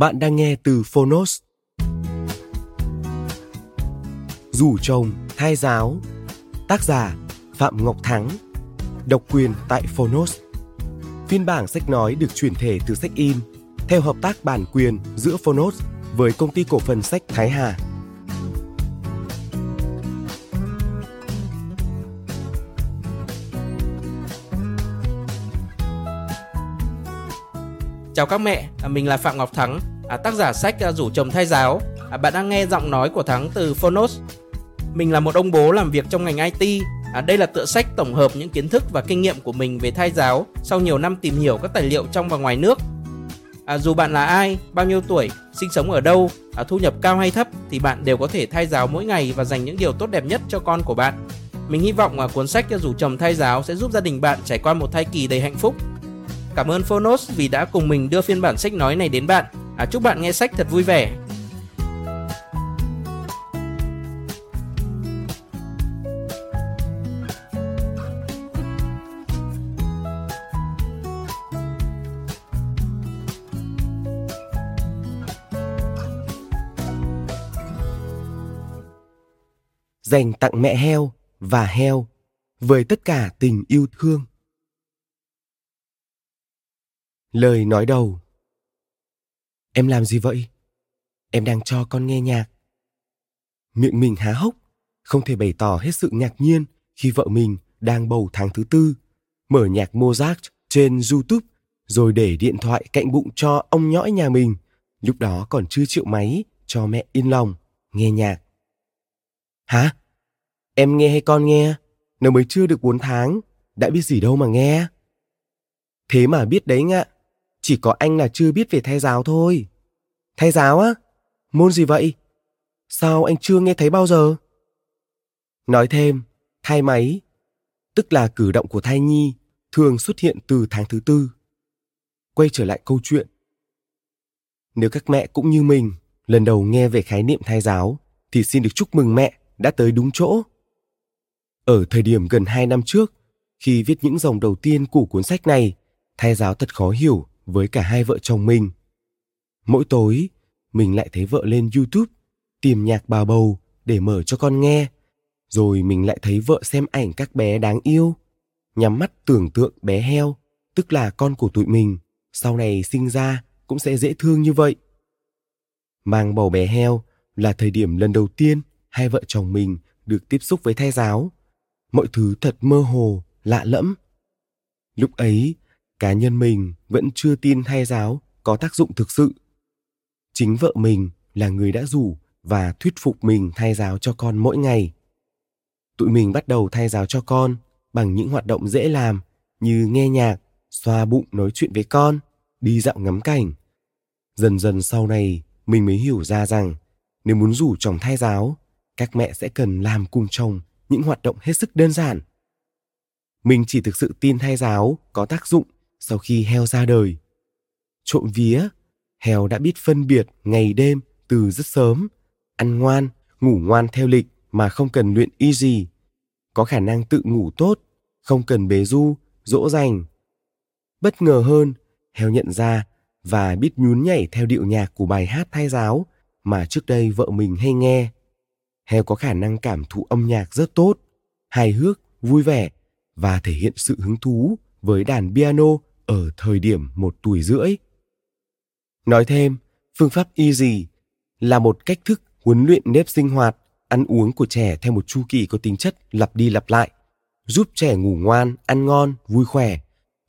Bạn đang nghe từ Phonos. Rủ chồng thai giáo Tác giả Phạm Ngọc Thắng Độc quyền tại Phonos Phiên bản sách nói được chuyển thể từ sách in theo hợp tác bản quyền giữa Phonos với công ty cổ phần sách Thái Hà. Chào các mẹ, mình là Phạm Ngọc Thắng, à, tác giả sách à, Rủ chồng thay giáo. À, bạn đang nghe giọng nói của Thắng từ Phonos. Mình là một ông bố làm việc trong ngành IT. À, đây là tựa sách tổng hợp những kiến thức và kinh nghiệm của mình về thai giáo sau nhiều năm tìm hiểu các tài liệu trong và ngoài nước. À, dù bạn là ai, bao nhiêu tuổi, sinh sống ở đâu, à, thu nhập cao hay thấp thì bạn đều có thể thai giáo mỗi ngày và dành những điều tốt đẹp nhất cho con của bạn. Mình hy vọng là cuốn sách à, Rủ chồng thay giáo sẽ giúp gia đình bạn trải qua một thai kỳ đầy hạnh phúc Cảm ơn Phonos vì đã cùng mình đưa phiên bản sách nói này đến bạn. À, chúc bạn nghe sách thật vui vẻ. Dành tặng mẹ heo và heo với tất cả tình yêu thương. Lời nói đầu Em làm gì vậy? Em đang cho con nghe nhạc. Miệng mình há hốc, không thể bày tỏ hết sự ngạc nhiên khi vợ mình đang bầu tháng thứ tư, mở nhạc Mozart trên YouTube rồi để điện thoại cạnh bụng cho ông nhõi nhà mình, lúc đó còn chưa chịu máy cho mẹ yên lòng nghe nhạc. Hả? Em nghe hay con nghe? Nó mới chưa được 4 tháng, đã biết gì đâu mà nghe. Thế mà biết đấy ngạ, chỉ có anh là chưa biết về thai giáo thôi. Thai giáo á? Môn gì vậy? Sao anh chưa nghe thấy bao giờ? Nói thêm, thai máy, tức là cử động của thai nhi, thường xuất hiện từ tháng thứ tư. Quay trở lại câu chuyện. Nếu các mẹ cũng như mình, lần đầu nghe về khái niệm thai giáo, thì xin được chúc mừng mẹ đã tới đúng chỗ. Ở thời điểm gần 2 năm trước, khi viết những dòng đầu tiên của cuốn sách này, thai giáo thật khó hiểu với cả hai vợ chồng mình. Mỗi tối, mình lại thấy vợ lên YouTube tìm nhạc bà bầu để mở cho con nghe. Rồi mình lại thấy vợ xem ảnh các bé đáng yêu, nhắm mắt tưởng tượng bé heo, tức là con của tụi mình, sau này sinh ra cũng sẽ dễ thương như vậy. Mang bầu bé heo là thời điểm lần đầu tiên hai vợ chồng mình được tiếp xúc với thai giáo. Mọi thứ thật mơ hồ, lạ lẫm. Lúc ấy, cá nhân mình vẫn chưa tin thay giáo có tác dụng thực sự. Chính vợ mình là người đã rủ và thuyết phục mình thay giáo cho con mỗi ngày. Tụi mình bắt đầu thay giáo cho con bằng những hoạt động dễ làm như nghe nhạc, xoa bụng nói chuyện với con, đi dạo ngắm cảnh. Dần dần sau này, mình mới hiểu ra rằng nếu muốn rủ chồng thay giáo, các mẹ sẽ cần làm cùng chồng những hoạt động hết sức đơn giản. Mình chỉ thực sự tin thay giáo có tác dụng sau khi heo ra đời. Trộm vía, heo đã biết phân biệt ngày đêm từ rất sớm, ăn ngoan, ngủ ngoan theo lịch mà không cần luyện y gì, có khả năng tự ngủ tốt, không cần bế du, dỗ dành. Bất ngờ hơn, heo nhận ra và biết nhún nhảy theo điệu nhạc của bài hát thai giáo mà trước đây vợ mình hay nghe. Heo có khả năng cảm thụ âm nhạc rất tốt, hài hước, vui vẻ và thể hiện sự hứng thú với đàn piano ở thời điểm một tuổi rưỡi. Nói thêm, phương pháp Easy là một cách thức huấn luyện nếp sinh hoạt, ăn uống của trẻ theo một chu kỳ có tính chất lặp đi lặp lại, giúp trẻ ngủ ngoan, ăn ngon, vui khỏe,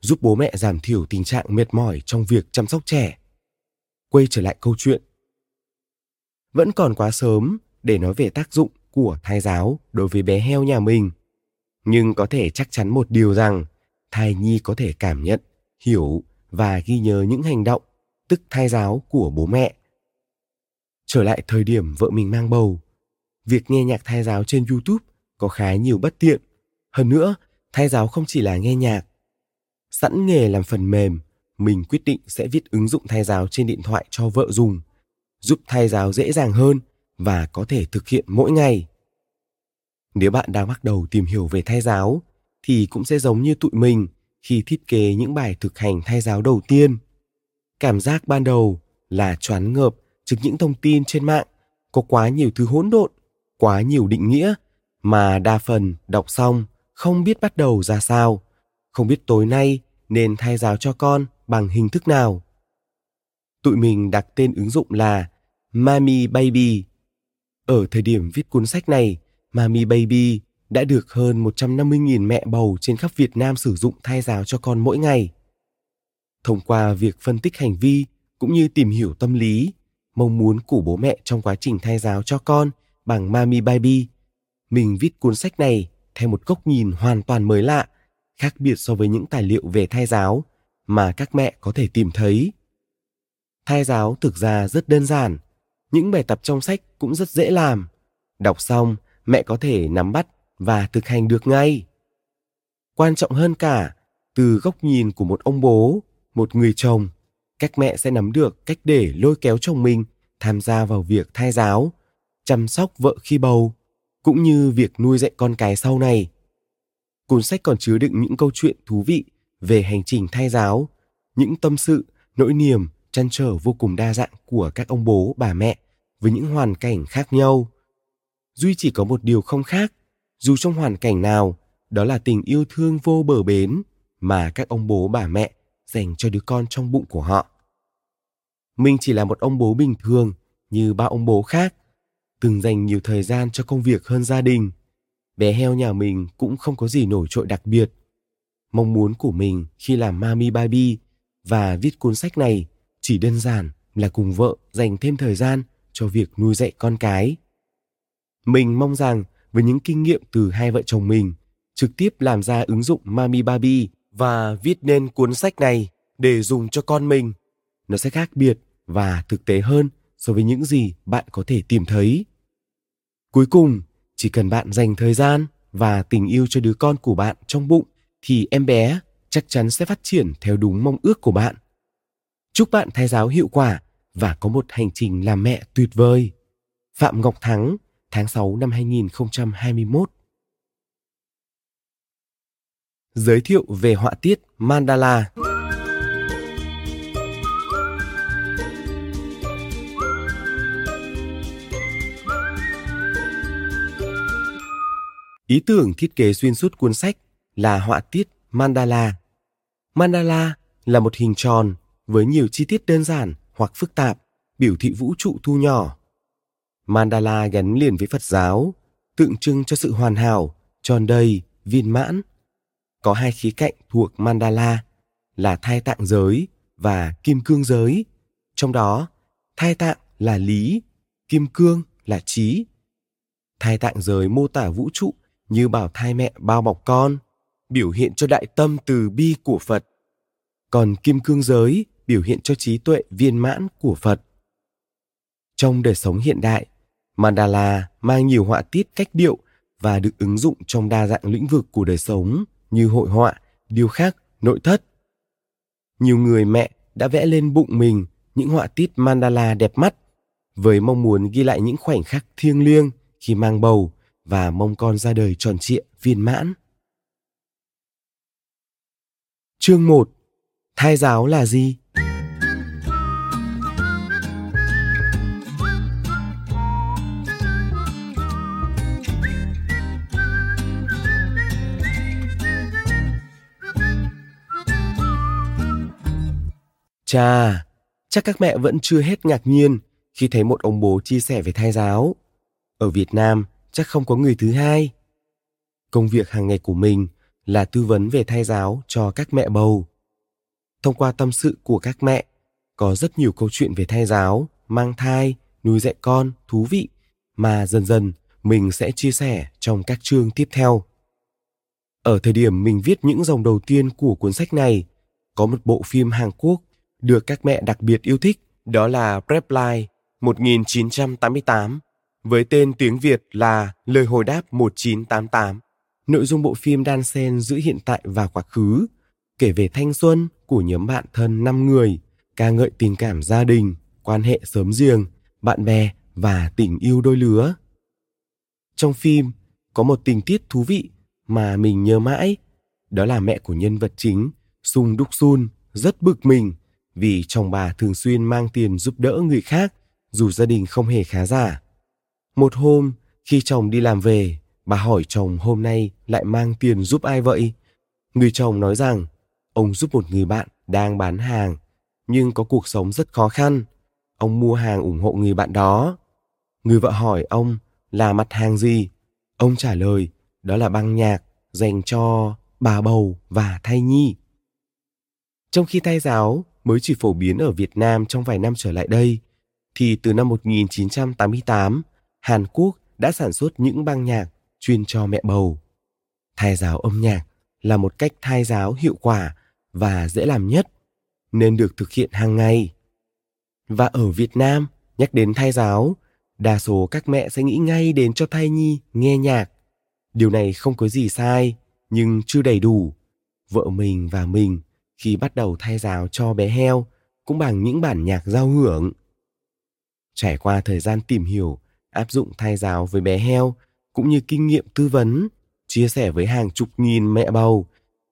giúp bố mẹ giảm thiểu tình trạng mệt mỏi trong việc chăm sóc trẻ. Quay trở lại câu chuyện. Vẫn còn quá sớm để nói về tác dụng của thai giáo đối với bé heo nhà mình. Nhưng có thể chắc chắn một điều rằng thai nhi có thể cảm nhận, hiểu và ghi nhớ những hành động, tức thai giáo của bố mẹ. Trở lại thời điểm vợ mình mang bầu, việc nghe nhạc thai giáo trên YouTube có khá nhiều bất tiện. Hơn nữa, thai giáo không chỉ là nghe nhạc. Sẵn nghề làm phần mềm, mình quyết định sẽ viết ứng dụng thai giáo trên điện thoại cho vợ dùng, giúp thai giáo dễ dàng hơn và có thể thực hiện mỗi ngày. Nếu bạn đang bắt đầu tìm hiểu về thai giáo, thì cũng sẽ giống như tụi mình khi thiết kế những bài thực hành thai giáo đầu tiên. Cảm giác ban đầu là choáng ngợp trước những thông tin trên mạng có quá nhiều thứ hỗn độn, quá nhiều định nghĩa mà đa phần đọc xong không biết bắt đầu ra sao, không biết tối nay nên thai giáo cho con bằng hình thức nào. Tụi mình đặt tên ứng dụng là Mami Baby. Ở thời điểm viết cuốn sách này, Mami Baby đã được hơn 150.000 mẹ bầu trên khắp Việt Nam sử dụng thai giáo cho con mỗi ngày. Thông qua việc phân tích hành vi cũng như tìm hiểu tâm lý, mong muốn của bố mẹ trong quá trình thai giáo cho con bằng Mami Baby, mình viết cuốn sách này theo một góc nhìn hoàn toàn mới lạ, khác biệt so với những tài liệu về thai giáo mà các mẹ có thể tìm thấy. Thai giáo thực ra rất đơn giản, những bài tập trong sách cũng rất dễ làm. Đọc xong, mẹ có thể nắm bắt và thực hành được ngay. Quan trọng hơn cả, từ góc nhìn của một ông bố, một người chồng, các mẹ sẽ nắm được cách để lôi kéo chồng mình tham gia vào việc thai giáo, chăm sóc vợ khi bầu, cũng như việc nuôi dạy con cái sau này. Cuốn sách còn chứa đựng những câu chuyện thú vị về hành trình thai giáo, những tâm sự, nỗi niềm, chăn trở vô cùng đa dạng của các ông bố, bà mẹ với những hoàn cảnh khác nhau. Duy chỉ có một điều không khác, dù trong hoàn cảnh nào, đó là tình yêu thương vô bờ bến mà các ông bố bà mẹ dành cho đứa con trong bụng của họ. Mình chỉ là một ông bố bình thường như ba ông bố khác, từng dành nhiều thời gian cho công việc hơn gia đình. Bé heo nhà mình cũng không có gì nổi trội đặc biệt. Mong muốn của mình khi làm Mami Baby và viết cuốn sách này chỉ đơn giản là cùng vợ dành thêm thời gian cho việc nuôi dạy con cái. Mình mong rằng với những kinh nghiệm từ hai vợ chồng mình, trực tiếp làm ra ứng dụng Mami Baby và viết nên cuốn sách này để dùng cho con mình. Nó sẽ khác biệt và thực tế hơn so với những gì bạn có thể tìm thấy. Cuối cùng, chỉ cần bạn dành thời gian và tình yêu cho đứa con của bạn trong bụng thì em bé chắc chắn sẽ phát triển theo đúng mong ước của bạn. Chúc bạn thai giáo hiệu quả và có một hành trình làm mẹ tuyệt vời. Phạm Ngọc Thắng, tháng 6 năm 2021. Giới thiệu về họa tiết Mandala. Ý tưởng thiết kế xuyên suốt cuốn sách là họa tiết Mandala. Mandala là một hình tròn với nhiều chi tiết đơn giản hoặc phức tạp, biểu thị vũ trụ thu nhỏ. Mandala gắn liền với Phật giáo, tượng trưng cho sự hoàn hảo, tròn đầy, viên mãn. Có hai khía cạnh thuộc Mandala là thai tạng giới và kim cương giới. Trong đó, thai tạng là lý, kim cương là trí. Thai tạng giới mô tả vũ trụ như bảo thai mẹ bao bọc con, biểu hiện cho đại tâm từ bi của Phật. Còn kim cương giới biểu hiện cho trí tuệ viên mãn của Phật. Trong đời sống hiện đại, mandala mang nhiều họa tiết cách điệu và được ứng dụng trong đa dạng lĩnh vực của đời sống như hội họa, điêu khắc, nội thất. Nhiều người mẹ đã vẽ lên bụng mình những họa tiết mandala đẹp mắt với mong muốn ghi lại những khoảnh khắc thiêng liêng khi mang bầu và mong con ra đời tròn trịa viên mãn. Chương 1 Thai giáo là gì? Chà, chắc các mẹ vẫn chưa hết ngạc nhiên khi thấy một ông bố chia sẻ về thai giáo. Ở Việt Nam chắc không có người thứ hai. Công việc hàng ngày của mình là tư vấn về thai giáo cho các mẹ bầu. Thông qua tâm sự của các mẹ, có rất nhiều câu chuyện về thai giáo, mang thai, nuôi dạy con thú vị mà dần dần mình sẽ chia sẻ trong các chương tiếp theo. Ở thời điểm mình viết những dòng đầu tiên của cuốn sách này, có một bộ phim Hàn Quốc được các mẹ đặc biệt yêu thích, đó là Reply 1988, với tên tiếng Việt là Lời hồi đáp 1988. Nội dung bộ phim đan xen giữa hiện tại và quá khứ, kể về thanh xuân của nhóm bạn thân 5 người, ca ngợi tình cảm gia đình, quan hệ sớm giềng, bạn bè và tình yêu đôi lứa. Trong phim có một tình tiết thú vị mà mình nhớ mãi, đó là mẹ của nhân vật chính, Sung Đúc Sun, rất bực mình vì chồng bà thường xuyên mang tiền giúp đỡ người khác dù gia đình không hề khá giả. Một hôm, khi chồng đi làm về, bà hỏi chồng hôm nay lại mang tiền giúp ai vậy? Người chồng nói rằng ông giúp một người bạn đang bán hàng nhưng có cuộc sống rất khó khăn. Ông mua hàng ủng hộ người bạn đó. Người vợ hỏi ông là mặt hàng gì? Ông trả lời đó là băng nhạc dành cho bà bầu và thai nhi. Trong khi thai giáo mới chỉ phổ biến ở Việt Nam trong vài năm trở lại đây, thì từ năm 1988, Hàn Quốc đã sản xuất những băng nhạc chuyên cho mẹ bầu. Thai giáo âm nhạc là một cách thai giáo hiệu quả và dễ làm nhất, nên được thực hiện hàng ngày. Và ở Việt Nam, nhắc đến thai giáo, đa số các mẹ sẽ nghĩ ngay đến cho thai nhi nghe nhạc. Điều này không có gì sai, nhưng chưa đầy đủ. Vợ mình và mình khi bắt đầu thay giáo cho bé heo cũng bằng những bản nhạc giao hưởng. Trải qua thời gian tìm hiểu, áp dụng thay giáo với bé heo cũng như kinh nghiệm tư vấn, chia sẻ với hàng chục nghìn mẹ bầu,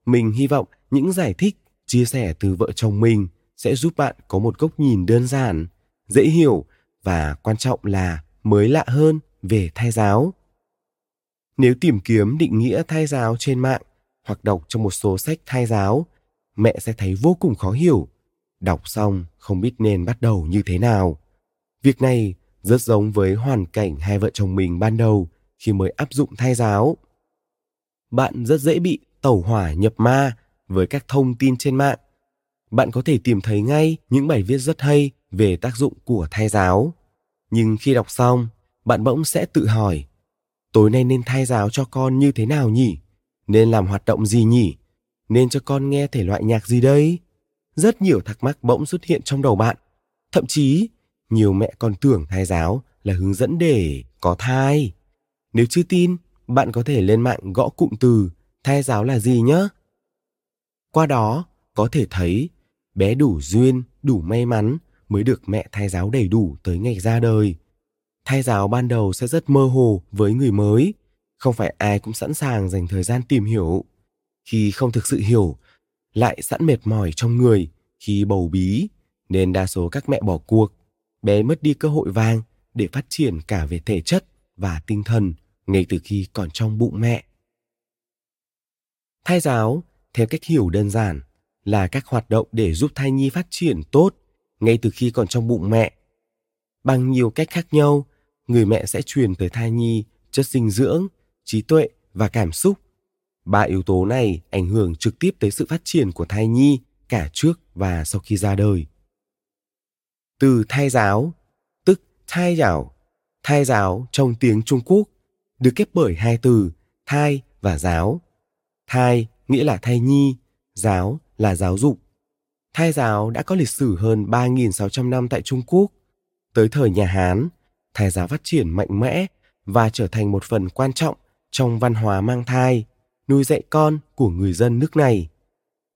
mình hy vọng những giải thích, chia sẻ từ vợ chồng mình sẽ giúp bạn có một góc nhìn đơn giản, dễ hiểu và quan trọng là mới lạ hơn về thai giáo. Nếu tìm kiếm định nghĩa thai giáo trên mạng hoặc đọc trong một số sách thai giáo, mẹ sẽ thấy vô cùng khó hiểu. Đọc xong không biết nên bắt đầu như thế nào. Việc này rất giống với hoàn cảnh hai vợ chồng mình ban đầu khi mới áp dụng thai giáo. Bạn rất dễ bị tẩu hỏa nhập ma với các thông tin trên mạng. Bạn có thể tìm thấy ngay những bài viết rất hay về tác dụng của thai giáo. Nhưng khi đọc xong, bạn bỗng sẽ tự hỏi, tối nay nên thai giáo cho con như thế nào nhỉ? Nên làm hoạt động gì nhỉ? Nên cho con nghe thể loại nhạc gì đây? Rất nhiều thắc mắc bỗng xuất hiện trong đầu bạn. Thậm chí, nhiều mẹ còn tưởng thai giáo là hướng dẫn để có thai. Nếu chưa tin, bạn có thể lên mạng gõ cụm từ thai giáo là gì nhé. Qua đó, có thể thấy bé đủ duyên, đủ may mắn mới được mẹ thai giáo đầy đủ tới ngày ra đời. Thai giáo ban đầu sẽ rất mơ hồ với người mới, không phải ai cũng sẵn sàng dành thời gian tìm hiểu. Khi không thực sự hiểu, lại sẵn mệt mỏi trong người khi bầu bí, nên đa số các mẹ bỏ cuộc, bé mất đi cơ hội vàng để phát triển cả về thể chất và tinh thần ngay từ khi còn trong bụng mẹ. Thai giáo, theo cách hiểu đơn giản, là các hoạt động để giúp thai nhi phát triển tốt ngay từ khi còn trong bụng mẹ. Bằng nhiều cách khác nhau, người mẹ sẽ truyền tới thai nhi chất dinh dưỡng, trí tuệ và cảm xúc. Ba yếu tố này ảnh hưởng trực tiếp tới sự phát triển của thai nhi cả trước và sau khi ra đời. Từ thai giáo, tức thai giáo, thai giáo trong tiếng Trung Quốc được ghép bởi hai từ thai và giáo. Thai nghĩa là thai nhi, giáo là giáo dục. Thai giáo đã có lịch sử hơn 3.600 năm tại Trung Quốc. Tới thời nhà Hán, thai giáo phát triển mạnh mẽ và trở thành một phần quan trọng trong văn hóa mang thai, nuôi dạy con của người dân nước này.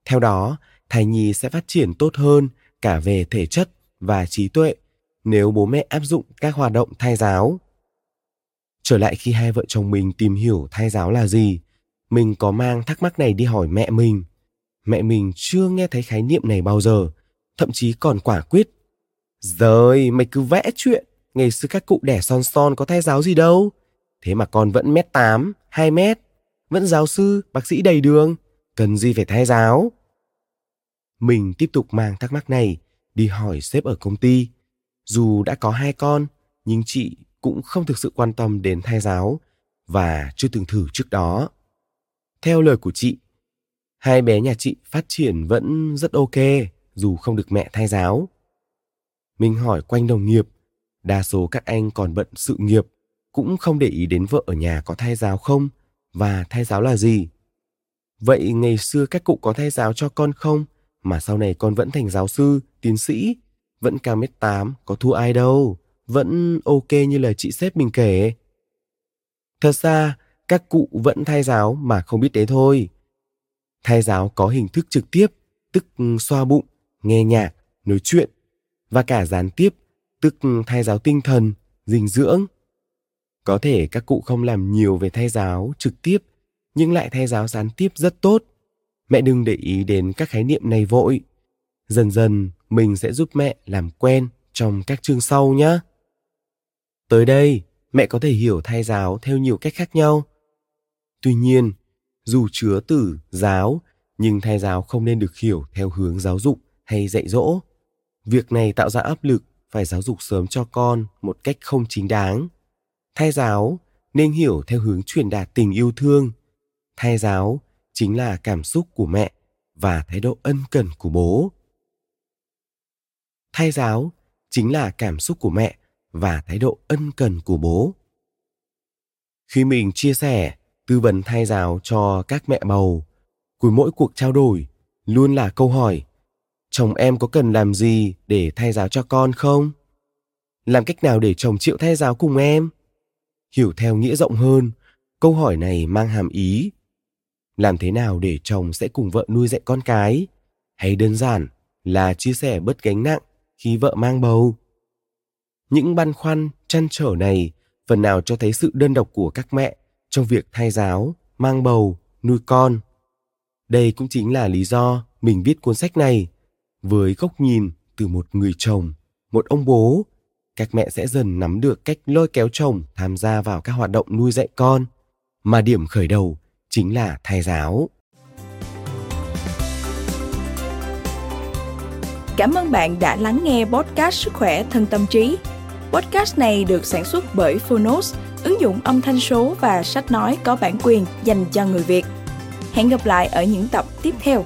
Theo đó, thai nhi sẽ phát triển tốt hơn cả về thể chất và trí tuệ nếu bố mẹ áp dụng các hoạt động thai giáo. Trở lại khi hai vợ chồng mình tìm hiểu thai giáo là gì, mình có mang thắc mắc này đi hỏi mẹ mình. Mẹ mình chưa nghe thấy khái niệm này bao giờ, thậm chí còn quả quyết. Rồi, mày cứ vẽ chuyện, ngày xưa các cụ đẻ son son có thai giáo gì đâu. Thế mà con vẫn mét tám, hai mét, vẫn giáo sư, bác sĩ đầy đường, cần gì phải thay giáo. Mình tiếp tục mang thắc mắc này đi hỏi sếp ở công ty. Dù đã có hai con, nhưng chị cũng không thực sự quan tâm đến thai giáo và chưa từng thử trước đó. Theo lời của chị, hai bé nhà chị phát triển vẫn rất ok dù không được mẹ thai giáo. Mình hỏi quanh đồng nghiệp, đa số các anh còn bận sự nghiệp, cũng không để ý đến vợ ở nhà có thai giáo không và thai giáo là gì. Vậy ngày xưa các cụ có thai giáo cho con không mà sau này con vẫn thành giáo sư, tiến sĩ, vẫn cao mét tám, có thua ai đâu, vẫn ok như lời chị sếp mình kể. Thật ra, các cụ vẫn thai giáo mà không biết đấy thôi. Thai giáo có hình thức trực tiếp, tức xoa bụng, nghe nhạc, nói chuyện, và cả gián tiếp, tức thai giáo tinh thần, dinh dưỡng. Có thể các cụ không làm nhiều về thay giáo trực tiếp, nhưng lại thay giáo gián tiếp rất tốt. Mẹ đừng để ý đến các khái niệm này vội. Dần dần mình sẽ giúp mẹ làm quen trong các chương sau nhé. Tới đây, mẹ có thể hiểu thai giáo theo nhiều cách khác nhau. Tuy nhiên, dù chứa từ giáo, nhưng thai giáo không nên được hiểu theo hướng giáo dục hay dạy dỗ. Việc này tạo ra áp lực phải giáo dục sớm cho con một cách không chính đáng thay giáo nên hiểu theo hướng truyền đạt tình yêu thương. thay giáo chính là cảm xúc của mẹ và thái độ ân cần của bố. thay giáo chính là cảm xúc của mẹ và thái độ ân cần của bố. Khi mình chia sẻ, tư vấn thai giáo cho các mẹ bầu, cuối mỗi cuộc trao đổi luôn là câu hỏi chồng em có cần làm gì để thay giáo cho con không làm cách nào để chồng chịu thay giáo cùng em hiểu theo nghĩa rộng hơn. Câu hỏi này mang hàm ý. Làm thế nào để chồng sẽ cùng vợ nuôi dạy con cái? Hay đơn giản là chia sẻ bớt gánh nặng khi vợ mang bầu? Những băn khoăn chăn trở này phần nào cho thấy sự đơn độc của các mẹ trong việc thay giáo, mang bầu, nuôi con. Đây cũng chính là lý do mình viết cuốn sách này, với góc nhìn từ một người chồng, một ông bố các mẹ sẽ dần nắm được cách lôi kéo chồng tham gia vào các hoạt động nuôi dạy con mà điểm khởi đầu chính là thai giáo Cảm ơn bạn đã lắng nghe podcast Sức khỏe thân tâm trí. Podcast này được sản xuất bởi Phonos, ứng dụng âm thanh số và sách nói có bản quyền dành cho người Việt. Hẹn gặp lại ở những tập tiếp theo.